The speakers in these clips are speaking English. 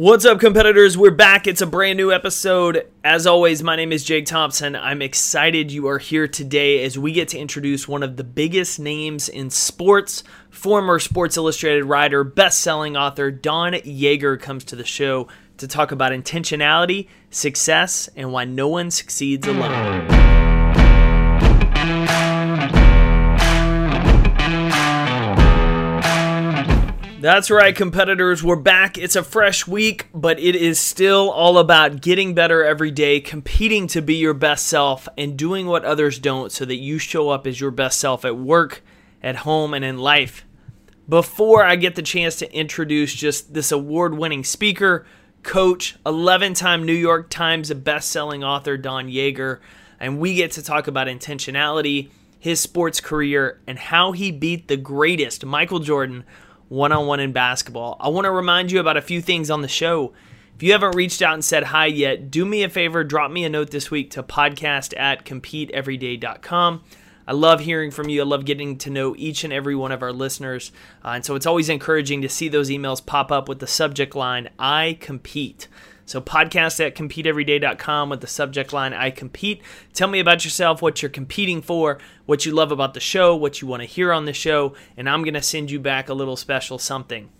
What's up, competitors? We're back. It's a brand new episode. As always, my name is Jake Thompson. I'm excited you are here today as we get to introduce one of the biggest names in sports. Former Sports Illustrated writer, best selling author Don Yaeger comes to the show to talk about intentionality, success, and why no one succeeds alone. That's right, competitors. We're back. It's a fresh week, but it is still all about getting better every day, competing to be your best self, and doing what others don't so that you show up as your best self at work, at home, and in life. Before I get the chance to introduce just this award winning speaker, coach, 11 time New York Times best-selling author Don Yaeger, and we get to talk about intentionality, his sports career, and how he beat the greatest, Michael Jordan one on one in basketball. I want to remind you about a few things on the show. If you haven't reached out and said hi yet, do me a favor, drop me a note this week to podcast at competeeveryday.com. I love hearing from you. I love getting to know each and every one of our listeners. Uh, and so it's always encouraging to see those emails pop up with the subject line, I compete. So, podcast at competeeveryday.com with the subject line I compete. Tell me about yourself, what you're competing for, what you love about the show, what you want to hear on the show, and I'm going to send you back a little special something.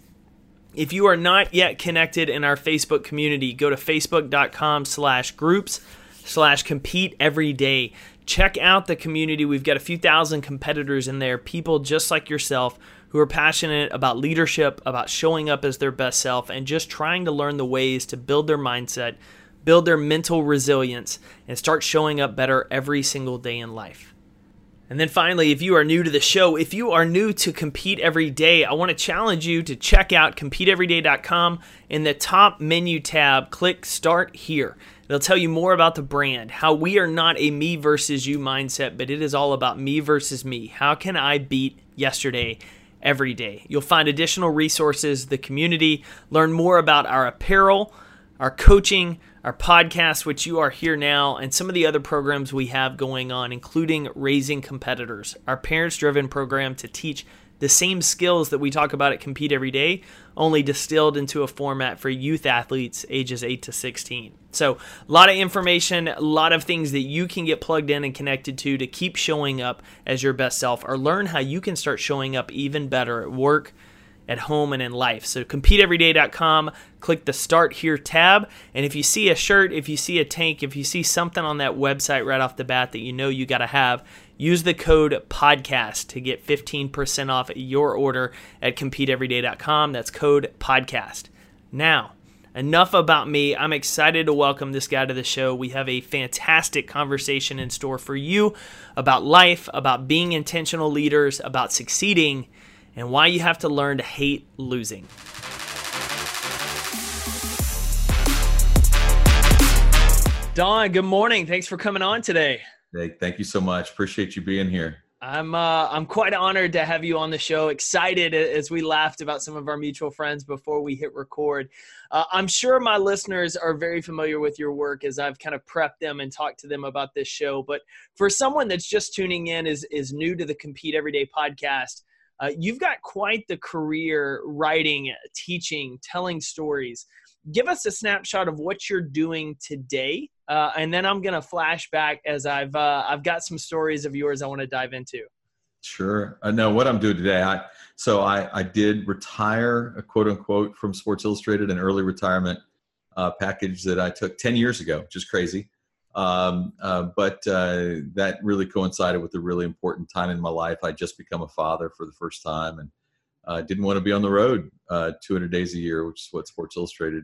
If you are not yet connected in our Facebook community, go to facebook.com slash groups slash compete every day. Check out the community. We've got a few thousand competitors in there, people just like yourself who are passionate about leadership, about showing up as their best self, and just trying to learn the ways to build their mindset, build their mental resilience, and start showing up better every single day in life. And then finally, if you are new to the show, if you are new to Compete Every Day, I want to challenge you to check out CompeteEveryday.com. In the top menu tab, click Start Here. It'll tell you more about the brand, how we are not a me versus you mindset, but it is all about me versus me. How can I beat yesterday? Every day. You'll find additional resources, the community, learn more about our apparel, our coaching, our podcast, which you are here now, and some of the other programs we have going on, including Raising Competitors, our parents driven program to teach the same skills that we talk about at Compete Every Day, only distilled into a format for youth athletes ages 8 to 16. So, a lot of information, a lot of things that you can get plugged in and connected to to keep showing up as your best self or learn how you can start showing up even better at work, at home, and in life. So, competeeveryday.com, click the Start Here tab. And if you see a shirt, if you see a tank, if you see something on that website right off the bat that you know you got to have, Use the code podcast to get 15% off your order at competeeveryday.com. That's code podcast. Now, enough about me. I'm excited to welcome this guy to the show. We have a fantastic conversation in store for you about life, about being intentional leaders, about succeeding, and why you have to learn to hate losing. Don, good morning. Thanks for coming on today. Thank you so much. Appreciate you being here. I'm uh, I'm quite honored to have you on the show. Excited as we laughed about some of our mutual friends before we hit record. Uh, I'm sure my listeners are very familiar with your work as I've kind of prepped them and talked to them about this show. But for someone that's just tuning in, is is new to the Compete Everyday podcast, uh, you've got quite the career writing, teaching, telling stories. Give us a snapshot of what you're doing today uh, and then I'm gonna flash back as I've uh, I've got some stories of yours I want to dive into. Sure. I know what I'm doing today. I so I I did retire, a quote unquote, from Sports Illustrated, an early retirement uh, package that I took 10 years ago, which is crazy. Um, uh, but uh, that really coincided with a really important time in my life. I just become a father for the first time, and uh, didn't want to be on the road uh, 200 days a year, which is what Sports Illustrated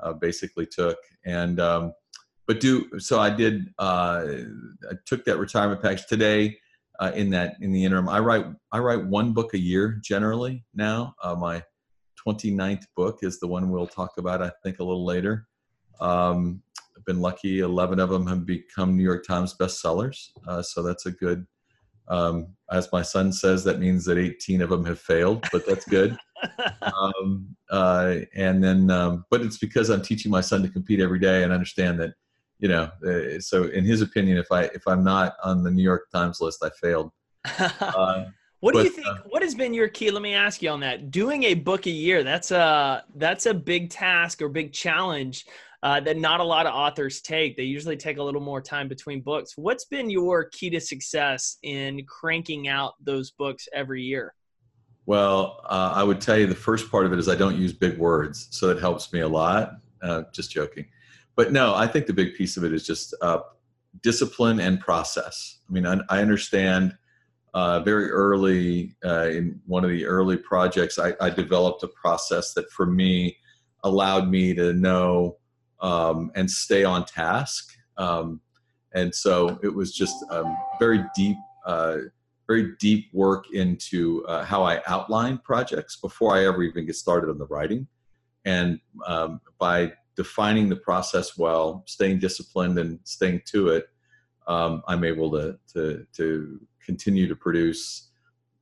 uh, basically took. And um, but do so i did uh, i took that retirement package today uh, in that in the interim. I write i write one book a year generally now. Uh, my 29th book is the one we'll talk about i think a little later. Um, i've been lucky 11 of them have become new york times bestsellers uh, so that's a good um, as my son says that means that 18 of them have failed but that's good. Um, uh, and then um, but it's because i'm teaching my son to compete every day and understand that you know uh, so in his opinion if i if i'm not on the new york times list i failed uh, What do you think? Uh, what has been your key? Let me ask you on that. Doing a book a year, that's a that's a big task or big challenge uh, that not a lot of authors take. They usually take a little more time between books. What's been your key to success in cranking out those books every year? Well, uh, I would tell you the first part of it is I don't use big words, so it helps me a lot. Uh, just joking, but no, I think the big piece of it is just uh, discipline and process. I mean, I, I understand uh, very early uh, in one of the early projects, I, I, developed a process that for me allowed me to know um, and stay on task. Um, and so it was just um, very deep, uh, very deep work into uh, how I outline projects before I ever even get started on the writing. And um, by defining the process well, staying disciplined and staying to it, um, I'm able to, to, to continue to produce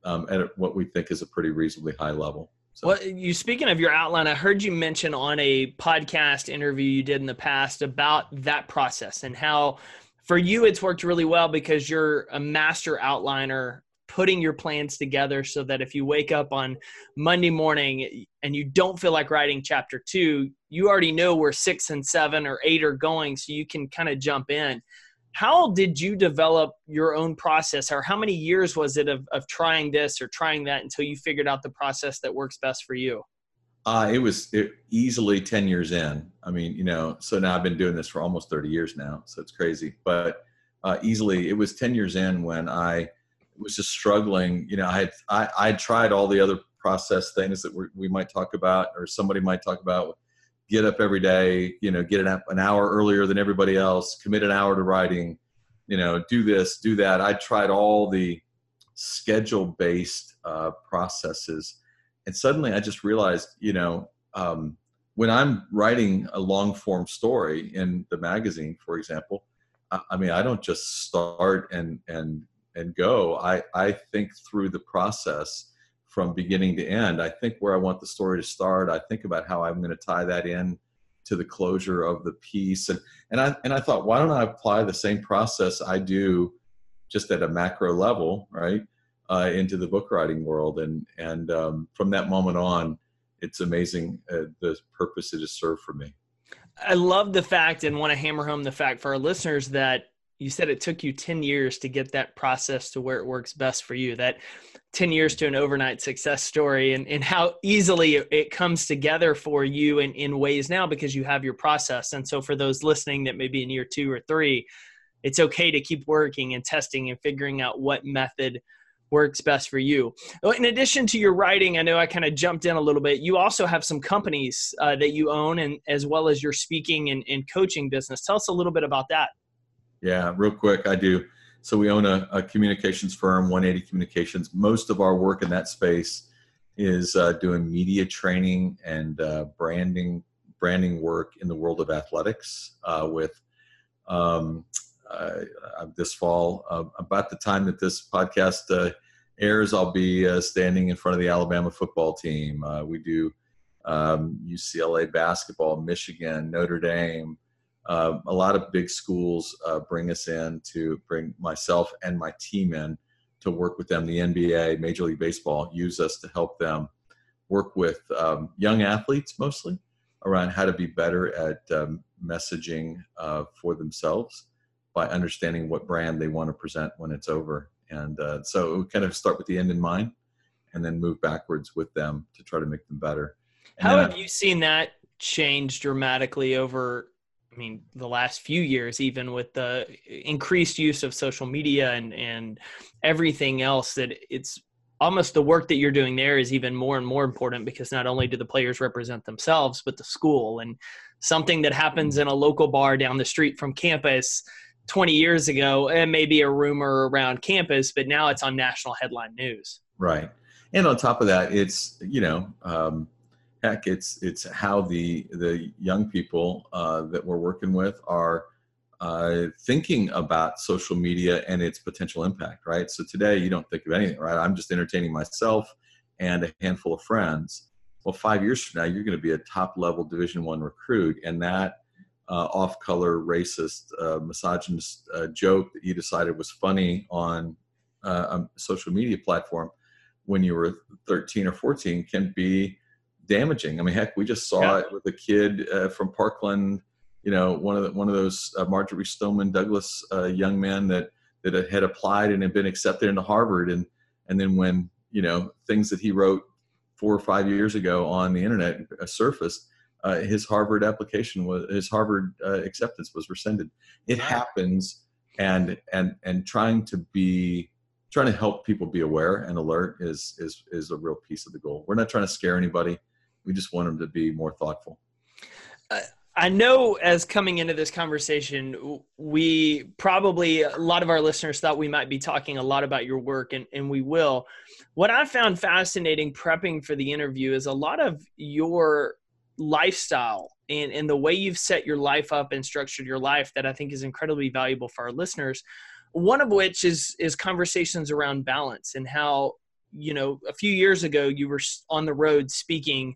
um, at what we think is a pretty reasonably high level. So. Well, you speaking of your outline, I heard you mention on a podcast interview you did in the past about that process and how for you it's worked really well because you're a master outliner putting your plans together so that if you wake up on Monday morning and you don't feel like writing chapter 2, you already know where 6 and 7 or 8 are going so you can kind of jump in. How did you develop your own process or how many years was it of, of trying this or trying that until you figured out the process that works best for you? Uh, it was it, easily 10 years in. I mean you know so now i've been doing this for almost 30 years now so it's crazy. But uh, easily it was 10 years in when i was just struggling you know i had i i tried all the other process things that we might talk about or somebody might talk about get up every day, you know, get an, an hour earlier than everybody else, commit an hour to writing, you know, do this, do that. I tried all the schedule based uh, processes. And suddenly I just realized, you know, um, when I'm writing a long form story in the magazine, for example, I, I mean, I don't just start and, and, and go. I, I think through the process from beginning to end. I think where I want the story to start. I think about how I'm going to tie that in to the closure of the piece, and and I and I thought, why don't I apply the same process I do, just at a macro level, right, uh, into the book writing world, and and um, from that moment on, it's amazing uh, the purpose it has served for me. I love the fact and want to hammer home the fact for our listeners that you said it took you 10 years to get that process to where it works best for you that 10 years to an overnight success story and, and how easily it comes together for you in, in ways now because you have your process and so for those listening that may be in year two or three it's okay to keep working and testing and figuring out what method works best for you. In addition to your writing, I know I kind of jumped in a little bit. You also have some companies uh, that you own, and as well as your speaking and, and coaching business. Tell us a little bit about that. Yeah, real quick, I do. So we own a, a communications firm, 180 Communications. Most of our work in that space is uh, doing media training and uh, branding branding work in the world of athletics. Uh, with um, uh, this fall, uh, about the time that this podcast uh, airs, I'll be standing in front of the Alabama football team. we do um, UCLA basketball, Michigan, Notre Dame uh, a lot of big schools uh, bring us in to bring myself and my team in to work with them. The NBA, Major League Baseball use us to help them work with um, young athletes mostly around how to be better at um, messaging uh, for themselves by understanding what brand they want to present when it's over. And uh, so we kind of start with the end in mind and then move backwards with them to try to make them better. And how have I, you seen that change dramatically over I mean, the last few years, even with the increased use of social media and and everything else, that it's almost the work that you're doing there is even more and more important because not only do the players represent themselves, but the school and something that happens in a local bar down the street from campus 20 years ago, it may be a rumor around campus, but now it's on national headline news. Right. And on top of that, it's, you know, um, heck, it's it's how the the young people uh, that we're working with are uh, thinking about social media and its potential impact. Right. So today you don't think of anything. Right. I'm just entertaining myself and a handful of friends. Well, five years from now, you're going to be a top level Division One recruit, and that uh, off color, racist, uh, misogynist uh, joke that you decided was funny on uh, a social media platform when you were 13 or 14 can be damaging. I mean, heck, we just saw Yeah. it with a kid uh, from Parkland. You know, one of the, one of those uh, Marjory Stoneman Douglas uh, young men that that had applied and had been accepted into Harvard, and and then when you know things that he wrote four or five years ago on the internet uh, surfaced, uh, his Harvard application was his Harvard uh, acceptance was rescinded. It happens, and and and trying to be trying to help people be aware and alert is is is a real piece of the goal. We're not trying to scare anybody. We just want them to be more thoughtful. Uh, I know as coming into this conversation, we probably, a lot of our listeners thought we might be talking a lot about your work, and, and we will. What I found fascinating prepping for the interview is a lot of your lifestyle and, and the way you've set your life up and structured your life that I think is incredibly valuable for our listeners. One of which is is conversations around balance and how you know a few years ago you were on the road speaking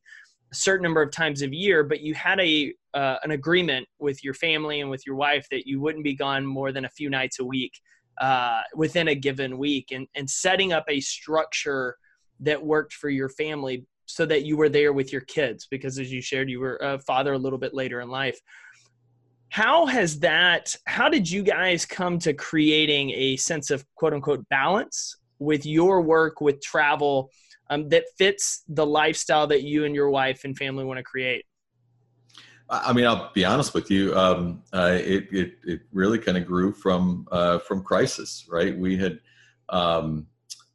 certain number of times a year, but you had a uh, an agreement with your family and with your wife that you wouldn't be gone more than a few nights a week uh, within a given week, and and setting up a structure that worked for your family so that you were there with your kids because as you shared you were a father a little bit later in life. How has that how did you guys come to creating a sense of quote unquote balance with your work with travel um, that fits the lifestyle that you and your wife and family want to create I mean, I'll be honest with you. Um, uh, it, it it really kind of grew from uh, from crisis, right? We had um,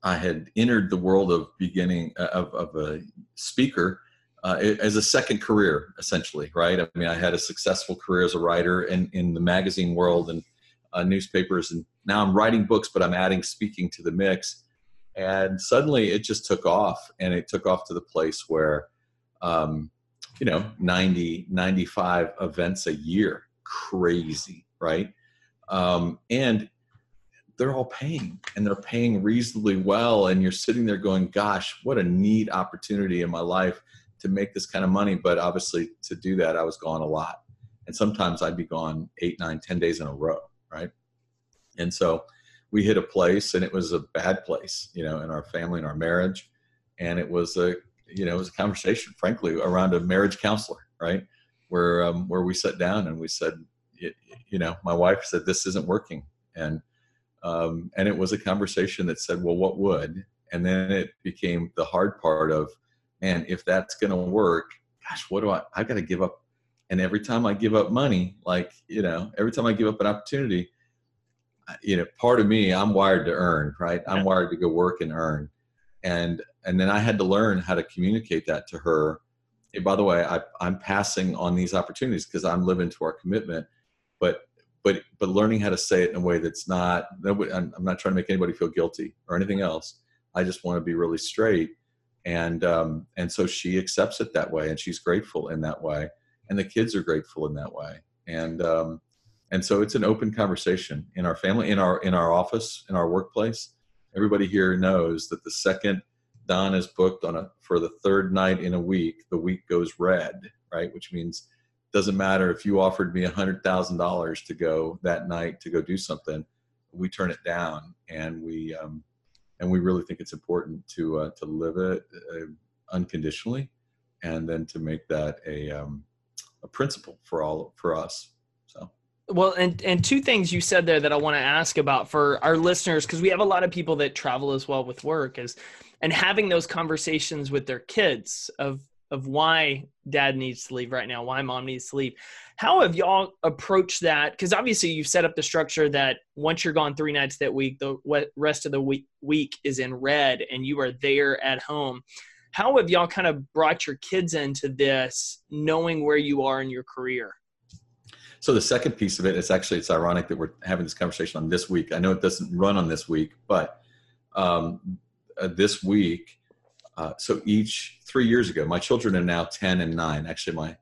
I had entered the world of beginning uh, of, of a speaker uh, as a second career, essentially, right? I mean, I had a successful career as a writer in in the magazine world and uh, newspapers, and now I'm writing books, but I'm adding speaking to the mix. And suddenly, it just took off, and it took off to the place where. Um, you know 90 95 events a year. Crazy right? Um, and they're all paying and they're paying reasonably well and you're sitting there going gosh what a neat opportunity in my life to make this kind of money. But obviously to do that i was gone a lot. And sometimes i'd be gone eight nine ten days in a row right? And so we hit a place and it was a bad place you know in our family and our marriage and it was a you know, it was a conversation, frankly, around a marriage counselor, right? Where um, where we sat down and we said, you, know, my wife said this isn't working, and um, and it was a conversation that said, well, what would? And then it became the hard part of, man, if that's going to work, gosh, what do I? I've got to give up. And every time I give up money, like you know, every time I give up an opportunity, you know, part of me, I'm wired to earn, right? I'm wired to go work and earn and and then I had to learn how to communicate that to her. Hey, by the way, I, I'm passing on these opportunities because I'm living to our commitment, but but but learning how to say it in a way that's not. Nobody, I'm, I'm not trying to make anybody feel guilty or anything else. I just want to be really straight, and um, and so she accepts it that way, and she's grateful in that way, and the kids are grateful in that way, and um, and so it's an open conversation in our family, in our in our office, in our workplace everybody here knows that the second Don is booked on a for the third night in a week, the week goes red, right? Which means doesn't matter if you offered me a hundred thousand dollars to go that night to go do something, we turn it down, and we um, and we really think it's important to uh, to live it uh, unconditionally, and then to make that a um, a principle for all for us. Well, and and two things you said there that I want to ask about for our listeners because we have a lot of people that travel as well with work is and having those conversations with their kids of of why dad needs to leave right now, why mom needs to leave. How have y'all approached that? Because obviously you've set up the structure that once you're gone three nights that week, the rest of the week week is in red, and you are there at home. How have y'all kind of brought your kids into this, knowing where you are in your career? So the second piece of it, it's actually it's ironic that we're having this conversation on this week. I know it doesn't run on this week, but um, uh, this week, uh, so each three years ago, my children are now ten and nine. Actually, my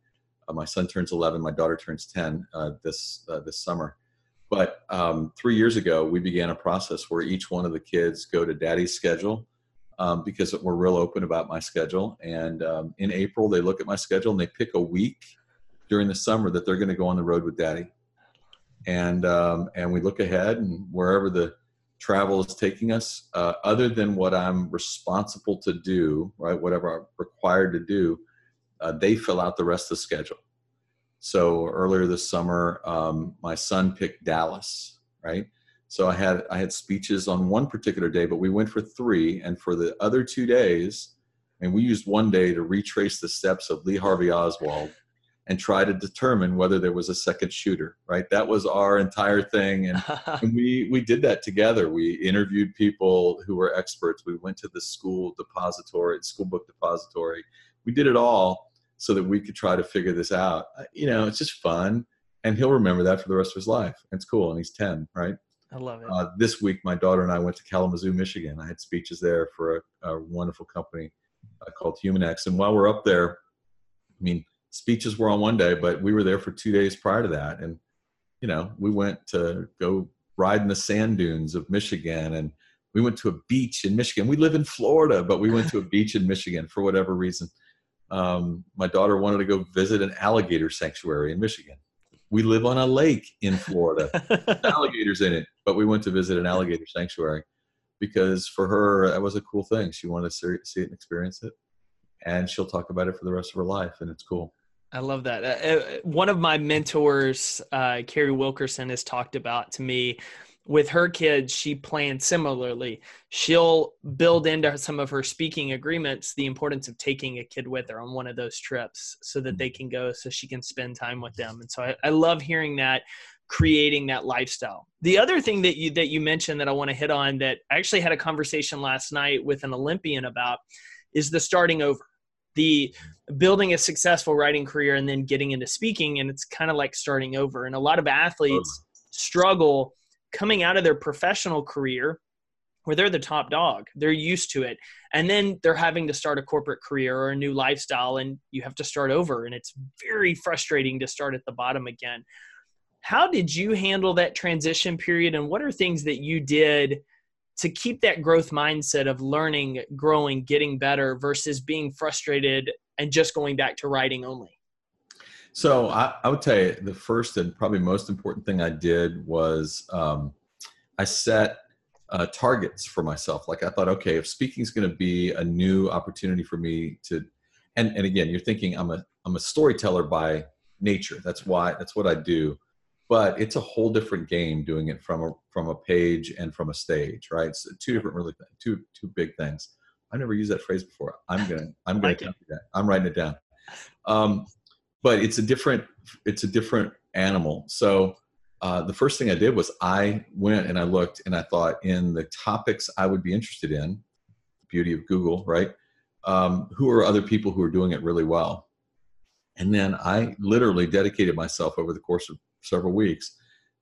uh, my son turns eleven, my daughter turns ten uh, this uh, this summer. But um, three years ago, we began a process where each one of the kids go to daddy's schedule um, because we're real open about my schedule. And um, in April, they look at my schedule and they pick a week during the summer that they're going to go on the road with daddy and um, and we look ahead and wherever the travel is taking us, uh, other than what I'm responsible to do, right? Whatever I'm required to do, uh, they fill out the rest of the schedule. So earlier this summer, um, my son picked Dallas, right? So I had I had speeches on one particular day, but we went for three, and for the other two days, and we used one day to retrace the steps of Lee Harvey Oswald and try to determine whether there was a second shooter right? That was our entire thing and, and, we we did that together. We interviewed people who were experts. We went to the school depository school book depository. We did it all so that we could try to figure this out. Uh, you know it's just fun and he'll remember that for the rest of his life. It's cool and he's 10 right? I love it. Uh, this week my daughter and i went to kalamazoo michigan. I had speeches there for a, a wonderful company uh, called humanx and while we're up there i mean speeches were on one day, but we were there for two days prior to that. And, you know, we went to go ride in the sand dunes of Michigan and we went to a beach in Michigan. We live in Florida, but we went to a beach in Michigan for whatever reason. Um, my daughter wanted to go visit an alligator sanctuary in Michigan. We live on a lake in Florida, alligators in it, but we went to visit an alligator sanctuary because for her that was a cool thing. She wanted to see it and experience it, and she'll talk about it for the rest of her life, and it's cool. I love that. Uh, uh, one of my mentors, uh, Carrie Wilkerson, has talked about to me with her kids, she plans similarly. She'll build into some of her speaking agreements the importance of taking a kid with her on one of those trips so that they can go so she can spend time with them. And so I, I love hearing that creating that lifestyle. The other thing that you that you mentioned that I want to hit on that I actually had a conversation last night with an Olympian about is the starting over the building a successful writing career and then getting into speaking and it's kind of like starting over. And a lot of athletes struggle coming out of their professional career where they're the top dog. They're used to it. And then they're having to start a corporate career or a new lifestyle and you have to start over. And it's very frustrating to start at the bottom again. How did you handle that transition period and what are things that you did to keep that growth mindset of learning, growing, getting better versus being frustrated and just going back to writing only? So I, I would tell you the first and probably most important thing I did was um, I set uh, targets for myself. Like I thought, okay, if speaking is going to be a new opportunity for me to, and and again, you're thinking I'm a I'm a storyteller by nature. That's why that's what I do but it's a whole different game doing it from a from a page and from a stage right? So two different really two two big things. I never used that phrase before. I'm gonna i'm gonna like i'm writing it down. Um, but it's a different it's a different animal. So uh, the first thing i did was i went and i looked and i thought in the topics i would be interested in beauty of google right? Um, who are other people who are doing it really well? And then i literally dedicated myself over the course of several weeks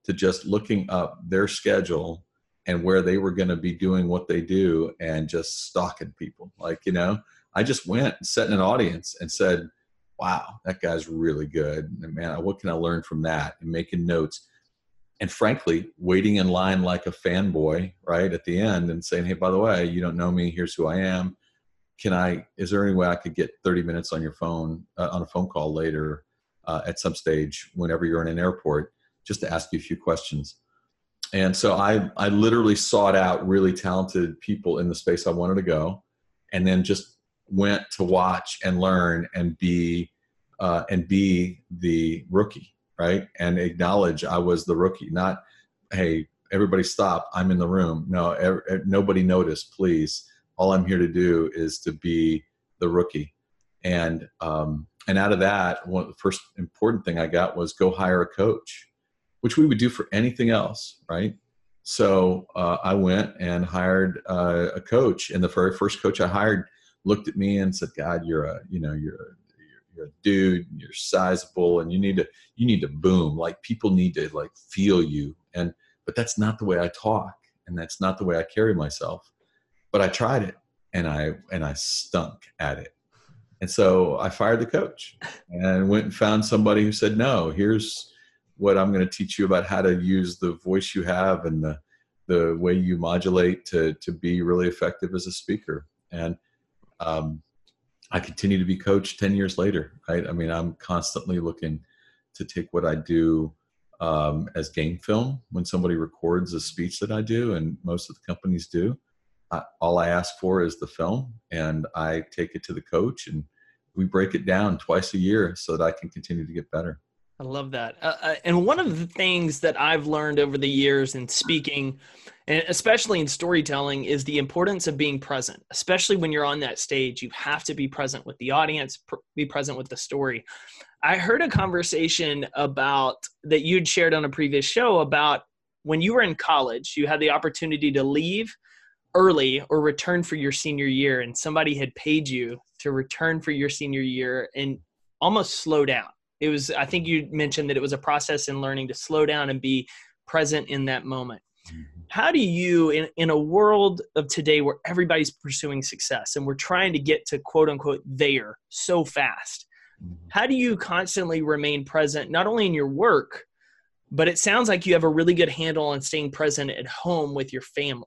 to just looking up their schedule and where they were going to be doing what they do and just stalking people. Like, you know, I just went and sat in an audience and said, wow, that guy's really good. And man, what can I learn from that? And making notes. And frankly, waiting in line like a fanboy, right, at the end and saying, hey, by the way, you don't know me. Here's who I am. Can I, is there any way I could get 30 minutes on your phone, uh, on a phone call later? Uh, at some stage whenever you're in an airport just to ask you a few questions. And so I, I literally sought out really talented people in the space I wanted to go, and then just went to watch and learn and be uh, and be the rookie, right? And acknowledge I was the rookie, not hey everybody stop, I'm in the room. No, er, nobody notice, please. All I'm here to do is to be the rookie, and um, and out of that, one of the first important thing I got was go hire a coach, which we would do for anything else, right? So uh, I went and hired uh, a coach, and the very first coach I hired looked at me and said, "God, you're a you know you're a, you're a dude, you're sizable, and you need to you need to boom. Like people need to like feel you, and but that's not the way I talk, and that's not the way I carry myself. But I tried it, and I and I stunk at it, and so I fired the coach and went and found somebody who said, no, here's what I'm going to teach you about how to use the voice you have and the, the way you modulate to, to be really effective as a speaker. And um, I continue to be coached 10 years later, right? I mean, I'm constantly looking to take what I do um, as game film when somebody records a speech that I do, and most of the companies do. All I ask for is the film, and I take it to the coach, and we break it down twice a year so that I can continue to get better. I love that. Uh, uh and one of the things that I've learned over the years in speaking, and especially in storytelling, is the importance of being present. Especially when you're on that stage, you have to be present with the audience, pr- be present with the story. I heard a conversation about that you'd shared on a previous show about when you were in college, you had the opportunity to leave early or return for your senior year, and somebody had paid you to return for your senior year and almost slow down. It was, I think you mentioned that it was a process in learning to slow down and be present in that moment. Mm-hmm. How do you, in, in a world of today where everybody's pursuing success and we're trying to get to quote unquote there so fast, Mm-hmm. How do you constantly remain present, not only in your work, but it sounds like you have a really good handle on staying present at home with your family.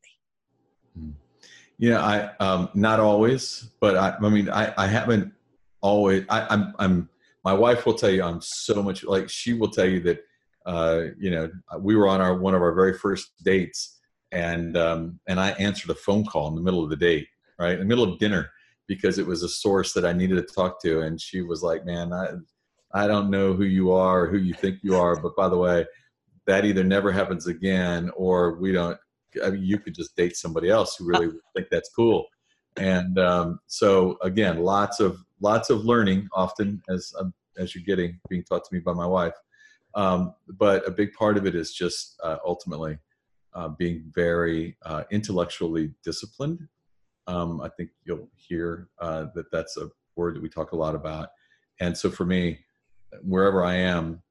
Yeah, I um, not always, but I, I mean, I, I haven't always. I, I'm, I'm. My wife will tell you I'm so much like she will tell you that. Uh, you know, we were on our one of our very first dates, and um, and I answered a phone call in the middle of the date, right in the middle of dinner, because it was a source that I needed to talk to. And she was like, man, I, I don't know who you are or who you think you are, but by the way, that either never happens again or we don't, I mean, you could just date somebody else who really think that's cool. And um, so again, lots of, lots of learning often as, um, as you're getting being taught to me by my wife. Um, but a big part of it is just uh, ultimately uh, being very uh, intellectually disciplined um, I think you'll hear uh, that that's a word that we talk a lot about. And so for me, wherever I am,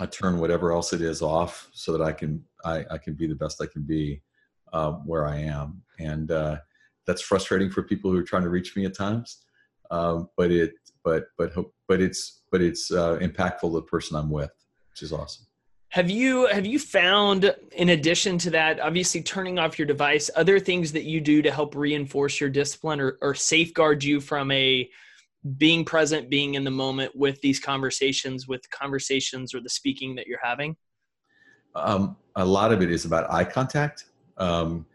I turn whatever else it is off so that I can I, I can be the best I can be uh, where I am. And uh, that's frustrating for people who are trying to reach me at times. Um, but it but but but it's but it's uh, impactful to the person I'm with, which is awesome. Have you have you found in addition to that, obviously turning off your device, other things that you do to help reinforce your discipline or, or safeguard you from a being present, being in the moment with these conversations, with conversations or the speaking that you're having? Um, a lot of it is about eye contact. Um,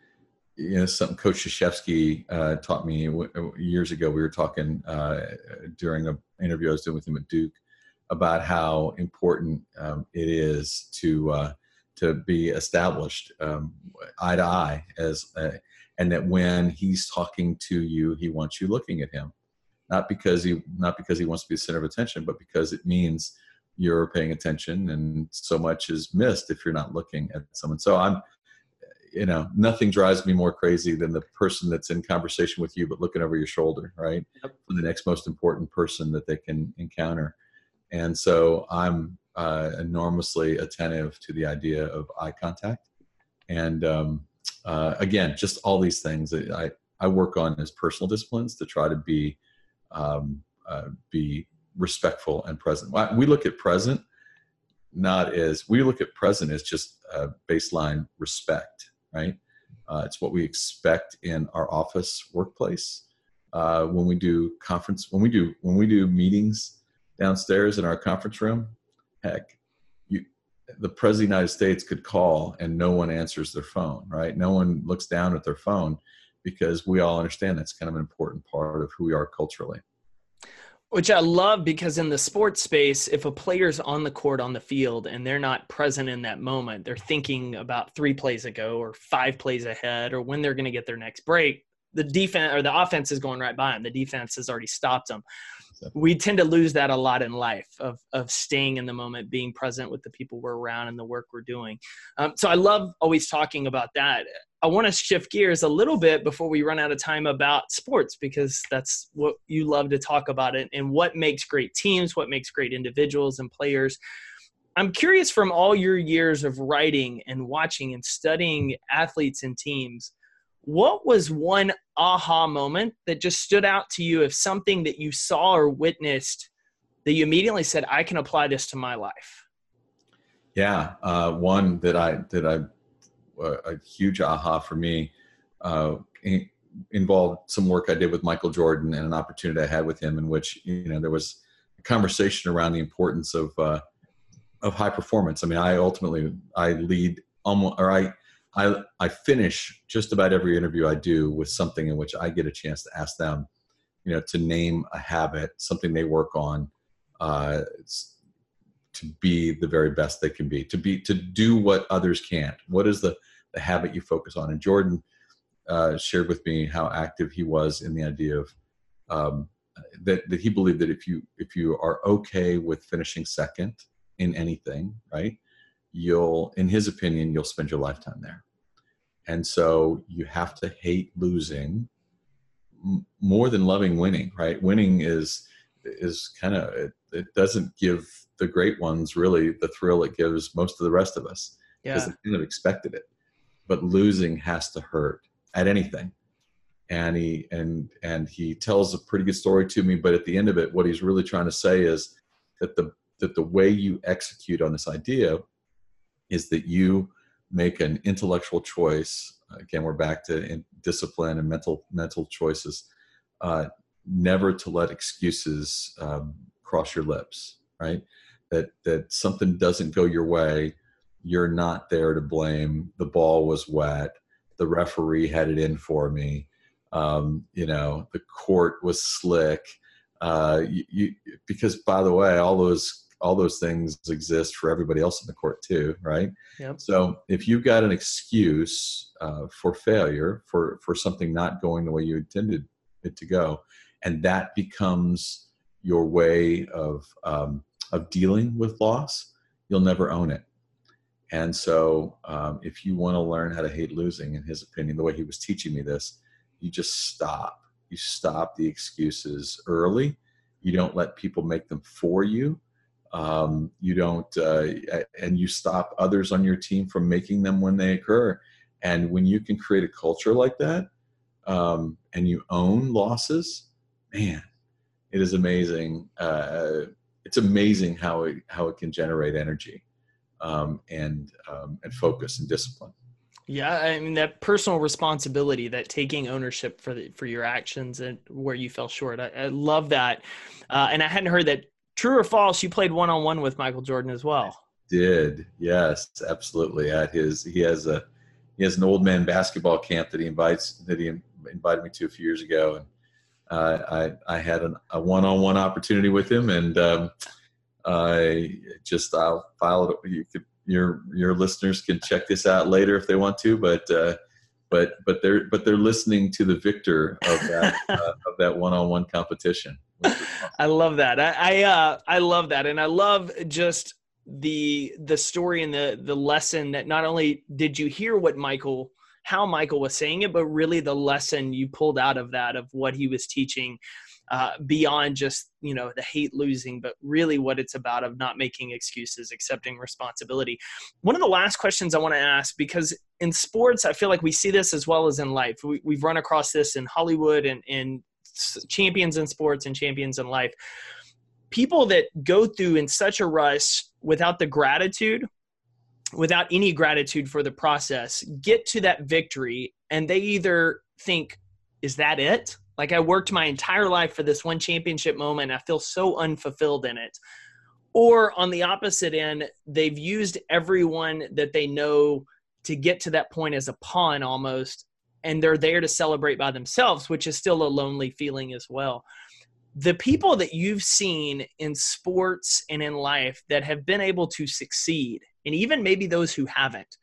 you know, something Coach Krzyzewski uh, taught me years ago. We were talking uh, during an interview I was doing with him at Duke about how important um, it is to uh, to be established um, eye to eye as a, and that when he's talking to you he wants you looking at him not because he not because he wants to be the center of attention but because it means you're paying attention and so much is missed if you're not looking at someone so i'm you know nothing drives me more crazy than the person that's in conversation with you but looking over your shoulder right yep. for the next most important person that they can encounter and so I'm uh, enormously attentive to the idea of eye contact. And um, uh, again, just all these things that I, I work on as personal disciplines to try to be um, uh, be respectful and present. We look at present not as we look at present as just a baseline respect, right? Uh, it's what we expect in our office workplace. Uh, when we do conference, when we do when we do meetings downstairs in our conference room, heck, you, the president of the United States could call and no one answers their phone, right? No one looks down at their phone because we all understand that's kind of an important part of who we are culturally. Which I love because in the sports space, if a player's on the court on the field and they're not present in that moment, they're thinking about three plays ago or five plays ahead or when they're going to get their next break. The defense or the offense is going right by them. The defense has already stopped them we tend to lose that a lot in life of of staying in the moment, being present with the people we're around and the work we're doing. Um, so I love always talking about that. I want to shift gears a little bit before we run out of time about sports because that's what you love to talk about it and what makes great teams, what makes great individuals and players. I'm curious from all your years of writing and watching and studying athletes and teams what was one aha moment that just stood out to you of something that you saw or witnessed that you immediately said, I can apply this to my life? Yeah, uh, one that I that I a huge aha for me uh, involved some work I did with Michael Jordan and an opportunity I had with him in which you know there was a conversation around the importance of uh, of high performance. I mean, I ultimately I lead almost or I I I finish just about every interview I do with something in which I get a chance to ask them, you know, to name a habit, something they work on, uh, to be the very best they can be, to be to do what others can't. What is the the habit you focus on? And Jordan uh, shared with me how active he was in the idea of um, that that he believed that if you if you are okay with finishing second in anything, right, you'll, in his opinion, you'll spend your lifetime there. And so you have to hate losing more than loving winning, right? Winning is is kind of it, it, doesn't give the great ones really the thrill it gives most of the rest of us because yeah. they kind of expected it. But losing has to hurt at anything. And he and and he tells a pretty good story to me, but at the end of it, what he's really trying to say is that the that the way you execute on this idea is that you make an intellectual choice. Again, we're back to discipline and mental mental choices. Uh, never to let excuses um, cross your lips. Right? That that something doesn't go your way. You're not there to blame. The ball was wet. The referee had it in for me. Um, you know, the court was slick. Uh, you, you, because by the way, all those all those things exist for everybody else in the court too, right? Yep. So if you've got an excuse uh, for failure, for for something not going the way you intended it to go, and that becomes your way of um, of dealing with loss, you'll never own it. And so, um, if you want to learn how to hate losing, in his opinion, the way he was teaching me this, you just stop. You stop the excuses early. You don't let people make them for you um, you don't uh, and you stop others on your team from making them when they occur and when you can create a culture like that um, and you own losses man it is amazing uh, it's amazing how it how it can generate energy um, and um, and focus and discipline yeah, I mean that personal responsibility, that taking ownership for the, for your actions and where you fell short. I, I love that, uh, and I hadn't heard that True or false? You played one on one with Michael Jordan as well. did yes, absolutely. At his, he has a he has an old man basketball camp that he invites that he invited me to a few years ago, and I I had an, a one on one opportunity with him, and um, I just I'll file it. You could your your listeners can check this out later if they want to, but. Uh, but but they're but they're listening to the victor of that uh, of that one-on-one competition. I love that. I I, uh, I love that, and I love just the the story and the the lesson that not only did you hear what Michael how Michael was saying it, but really the lesson you pulled out of that of what he was teaching uh, beyond just you know the hate losing, but really what it's about of not making excuses, accepting responsibility. One of the last questions I want to ask because in sports, I feel like we see this as well as in life. We, have run across this in Hollywood and in champions in sports and champions in life. People that go through in such a rush without the gratitude without any gratitude for the process get to that victory and they either think is that it like I worked my entire life for this one championship moment. I feel so unfulfilled in it. Or on the opposite end, they've used everyone that they know to get to that point as a pawn almost, and they're there to celebrate by themselves, which is still a lonely feeling as well. The people that you've seen in sports and in life that have been able to succeed, and even maybe those who haven't,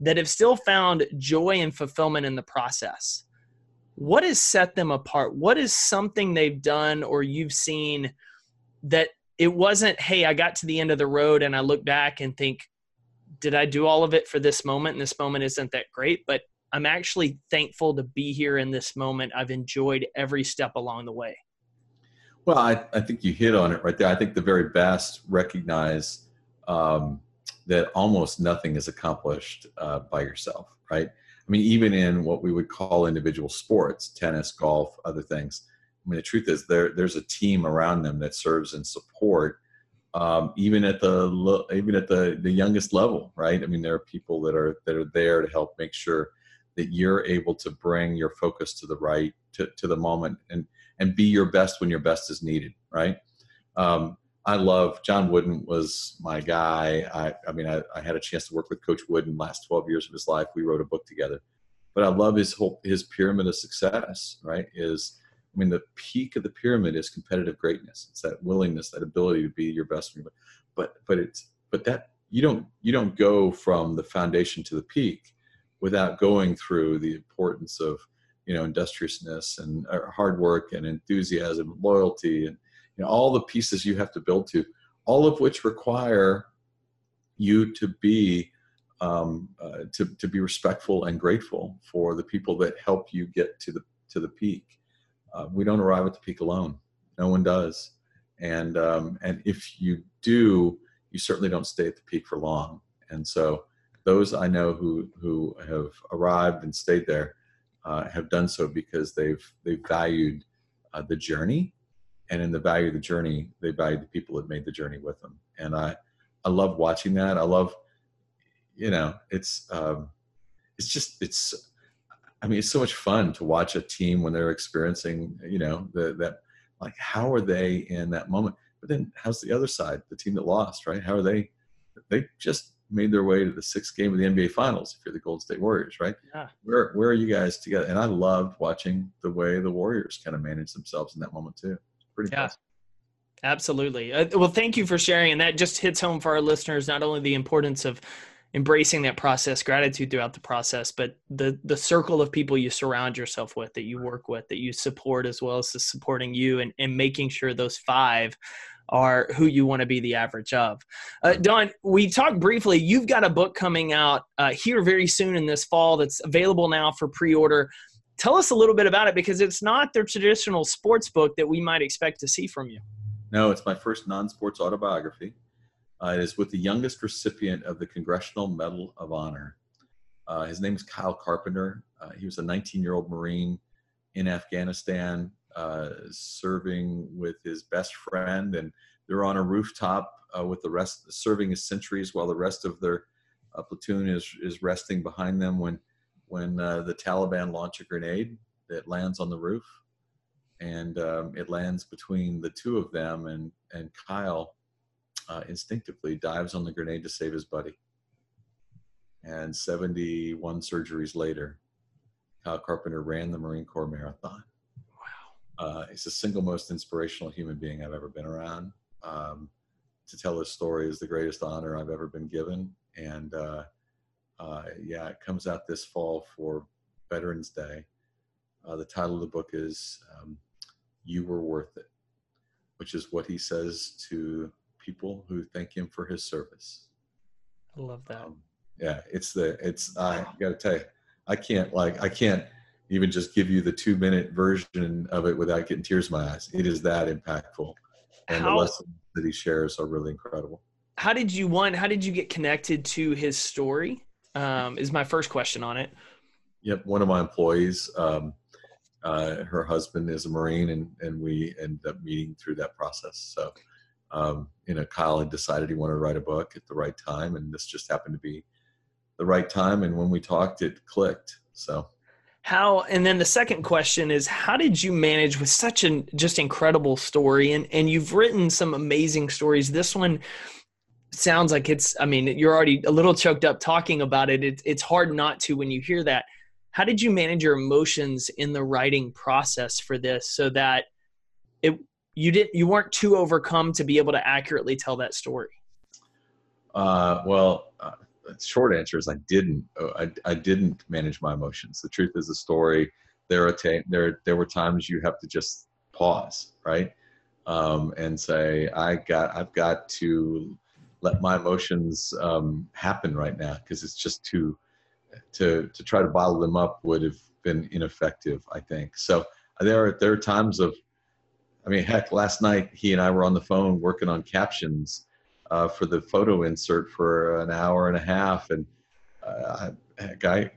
that have still found joy and fulfillment in the process what has set them apart? What is something they've done or you've seen that it wasn't, hey, I got to the end of the road and I look back and think, did I do all of it for this moment? And this moment isn't that great, but I'm actually thankful to be here in this moment. I've enjoyed every step along the way. Well, I, I think you hit on it right there. I think the very best recognize um, that almost nothing is accomplished uh, by yourself, right? I mean, even in what we would call individual sports, tennis, golf, other things. I mean, the truth is there there's a team around them that serves and support, um, even at the even at the the youngest level, right? I mean, there are people that are that are there to help make sure that you're able to bring your focus to the right to, to the moment and and be your best when your best is needed, right? Um, I love John Wooden was my guy. I, I mean, I, I, had a chance to work with Coach Wooden last 12 years of his life. We wrote a book together, but I love his whole his pyramid of success. Right? Is I mean, the peak of the pyramid is competitive greatness. It's that willingness, that ability to be your best. But but it's but that you don't you don't go from the foundation to the peak without going through the importance of you know industriousness and uh, hard work and enthusiasm, loyalty, and you know, all the pieces you have to build to, all of which require you to be um, uh, to, to be respectful and grateful for the people that help you get to the to the peak. Uh, we don't arrive at the peak alone. No one does, and um, and if you do, you certainly don't stay at the peak for long. And so, those I know who who have arrived and stayed there uh, have done so because they've they've valued uh, the journey and in the value of the journey, they value the people that made the journey with them. And I, I love watching that. I love, you know, it's, um, it's just, it's, I mean, it's so much fun to watch a team when they're experiencing, you know, the, that, like, how are they in that moment? But then how's the other side, the team that lost, right? How are they, they just made their way to the sixth game of the NBA finals if you're the Golden State Warriors, right? Yeah. Where, where are you guys together? And I loved watching the way the Warriors kind of managed themselves in that moment too pretty yeah. Fast. Absolutely. Uh, well, thank you for sharing. And that just hits home for our listeners not only the importance of embracing that process, gratitude throughout the process, but the the circle of people you surround yourself with, that you work with, that you support, as well as supporting you, and, and making sure those five are who you want to be the average of. Uh, Don, we talked briefly. You've got a book coming out uh, here very soon in this fall that's available now for pre order tell us a little bit about it because it's not the traditional sports book that we might expect to see from you. No, it's my first non sports autobiography. Uh, it is with the youngest recipient of the Congressional Medal of Honor. Uh, his name is Kyle Carpenter. Uh, he was a 19 year old Marine in Afghanistan uh, serving with his best friend, and they're on a rooftop uh, with the rest serving as sentries while the rest of their uh, platoon is, is resting behind them when when uh, the Taliban launch a grenade that lands on the roof, and um, it lands between the two of them, and and Kyle uh, instinctively dives on the grenade to save his buddy. And 71 surgeries later, Kyle Carpenter ran the Marine Corps Marathon. Wow. Uh, he's the single most inspirational human being I've ever been around. Um, to tell his story is the greatest honor I've ever been given. And uh, yeah, it comes out this fall for Veterans Day. Uh, the title of the book is um, You Were Worth It, which is what he says to people who thank him for his service. I love that. Um, yeah, it's the, it's, I got to tell you, I can't like, I can't even just give you the two minute version of it without getting tears in my eyes. It is that impactful. And How, the lessons that he shares are really incredible. How did you, one, how did you get connected to his story? Um, is my first question on it. Yep, one of my employees, um, uh, her husband is a Marine, and and we ended up meeting through that process. So, um, you know, Kyle had decided he wanted to write a book at the right time, and this just happened to be the right time. And when we talked, it clicked. So, how? And then the second question is, how did you manage with such an just incredible story? And and you've written some amazing stories. This one sounds like it's i mean you're already a little choked up talking about it. it it's hard not to when you hear that. How did you manage your emotions in the writing process for this so that it you didn't you weren't too overcome to be able to accurately tell that story? Uh, well uh, short answer is i didn't uh, I, I didn't manage my emotions. The truth is the story there are there there were times you have to just pause right? Um, and say i got i've got to let my emotions um, happen right now because it's just too to to try to bottle them up would have been ineffective i think. So there are there are times of i mean heck last night he and i were on the phone working on captions uh, for the photo insert for an hour and a half and uh, heck, I,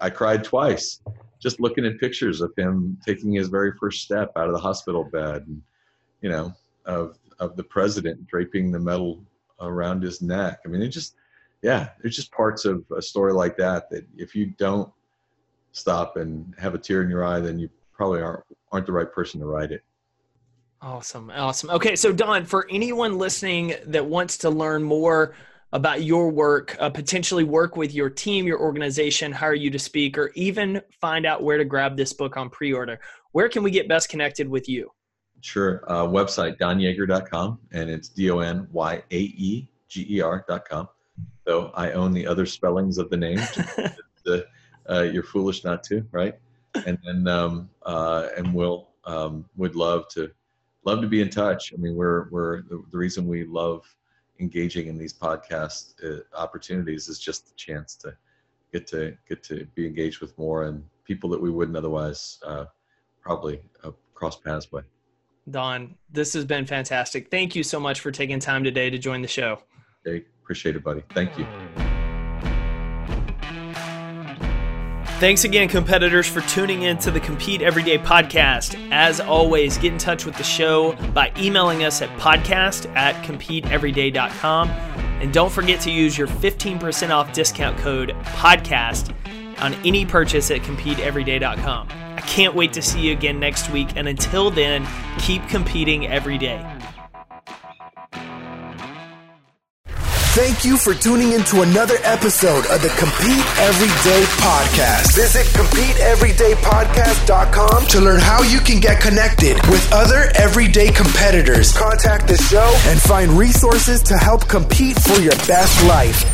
I cried twice just looking at pictures of him taking his very first step out of the hospital bed and you know of of the president draping the medal around his neck. I mean, it just, yeah, there's just parts of a story like that that if you don't stop and have a tear in your eye, then you probably aren't aren't the right person to write it. Awesome. Awesome. Okay. So, Don, for anyone listening that wants to learn more about your work, uh, potentially work with your team, your organization, hire you to speak, or even find out where to grab this book on pre order, where can we get best connected with you? Sure. Uh, website, donyaeger.com, and it's D O N Y A E G E R.com. Though I own the other spellings of the name. the, uh, you're foolish not to, right? And then, um, uh, and we'll, um, would love to love to be in touch. I mean, we're we're the, the reason we love engaging in these podcast uh, opportunities is just the chance to get to get to be engaged with more and people that we wouldn't otherwise uh, probably uh, cross paths with. Don, this has been fantastic. Thank you so much for taking time today to join the show. Hey, appreciate it, buddy. Thank you. Thanks again, competitors, for tuning in to the Compete Everyday podcast. As always, get in touch with the show by emailing us at podcast at competeeveryday.com. And don't forget to use your 15% off discount code podcast on any purchase at competeeveryday.com. I can't wait to see you again next week. And until then, keep competing every day. Thank you for tuning in to another episode of the Compete Everyday Podcast. Visit CompeteEverydayPodcast.com to learn how you can get connected with other everyday competitors, contact the show, and find resources to help compete for your best life.